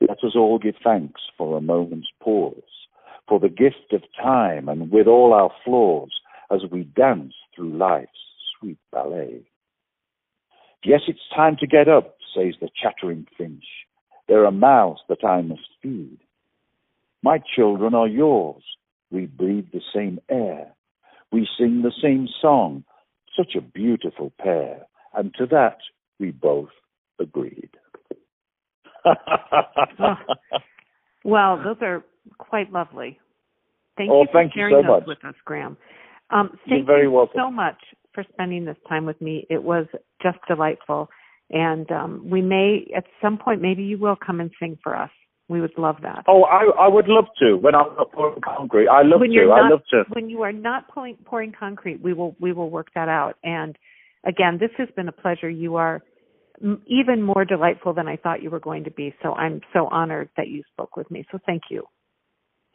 Let us all give thanks for a moment's pause, for the gift of time and with all our flaws as we dance through life's sweet ballet. Yes, it's time to get up, says the chattering finch. There are mouths that I must feed. My children are yours. We breathe the same air. We sing the same song. Such a beautiful pair. And to that we both agreed. Well, those are quite lovely. Thank oh, you for thank sharing you so those much. with us, Graham. Um, You're thank very you so much for spending this time with me. It was just delightful. And um, we may, at some point, maybe you will come and sing for us. We would love that. Oh, I, I would love to. When I'm not pouring concrete, I love when to. You're not, I love to. When you are not pouring, pouring concrete, we will we will work that out. And again, this has been a pleasure. You are even more delightful than I thought you were going to be. So I'm so honored that you spoke with me. So thank you.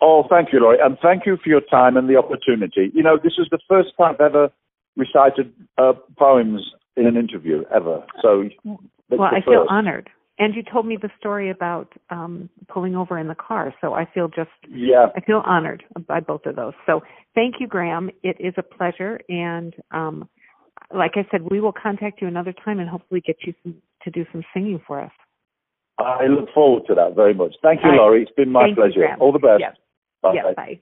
Oh, thank you, Laurie, and thank you for your time and the opportunity. You know, this is the first time I've ever recited uh, poems in an interview ever. So, well, I feel honored. And you told me the story about um, pulling over in the car, so I feel just yeah, I feel honored by both of those. So thank you, Graham. It is a pleasure, and um, like I said, we will contact you another time and hopefully get you some, to do some singing for us. I look forward to that very much. Thank you, Laurie. It's been my thank pleasure. You, All the best. Yes. Bye. Yes, bye.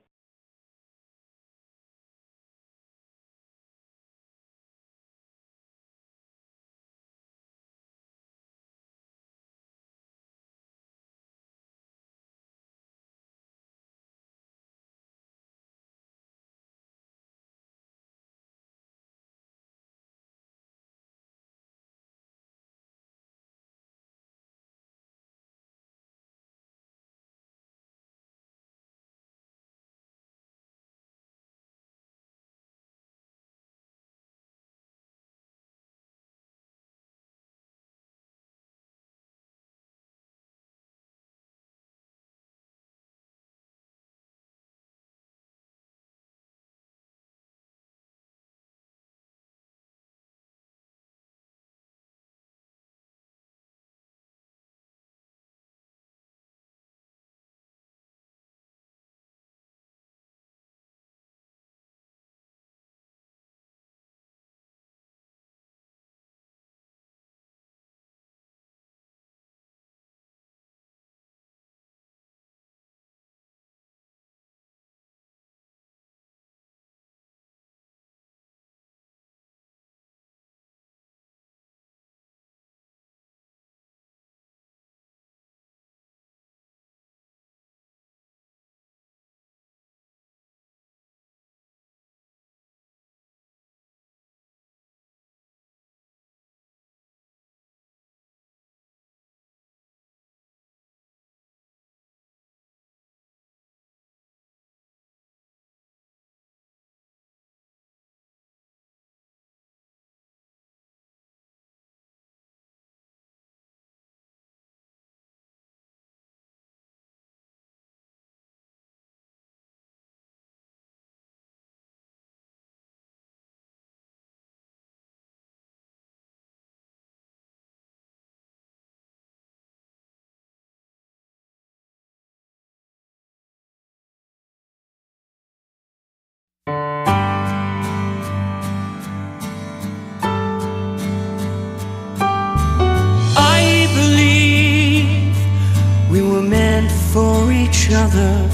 Each other,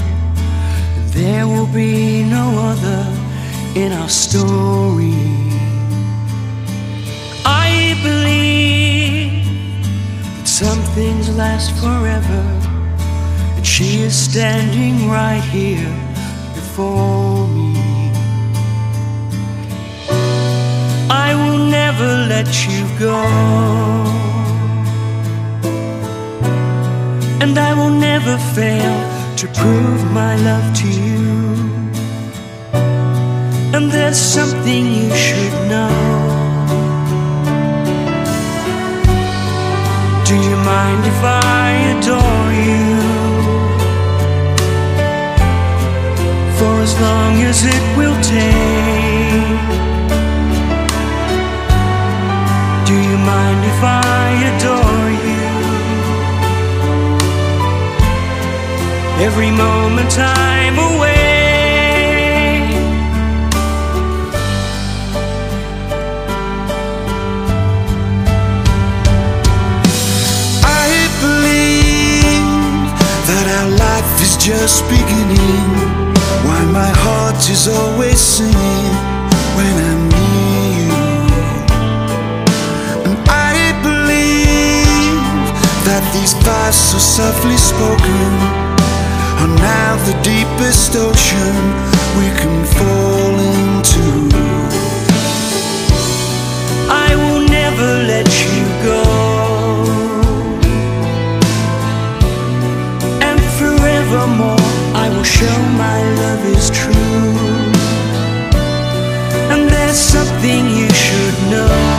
there will be no other in our story. I believe that some things last forever, and she is standing right here before me. I will never let you go. And I will never fail to prove my love to you. And there's something you should know. Do you mind if I adore you? For as long as it will take. Do you mind if I adore you? Every moment I'm away. I believe that our life is just beginning. Why my heart is always singing when I'm near you. And I believe that these vows are softly spoken are now the deepest ocean we can fall into. I will never let you go. And forevermore, I will show my love is true. And there's something you should know.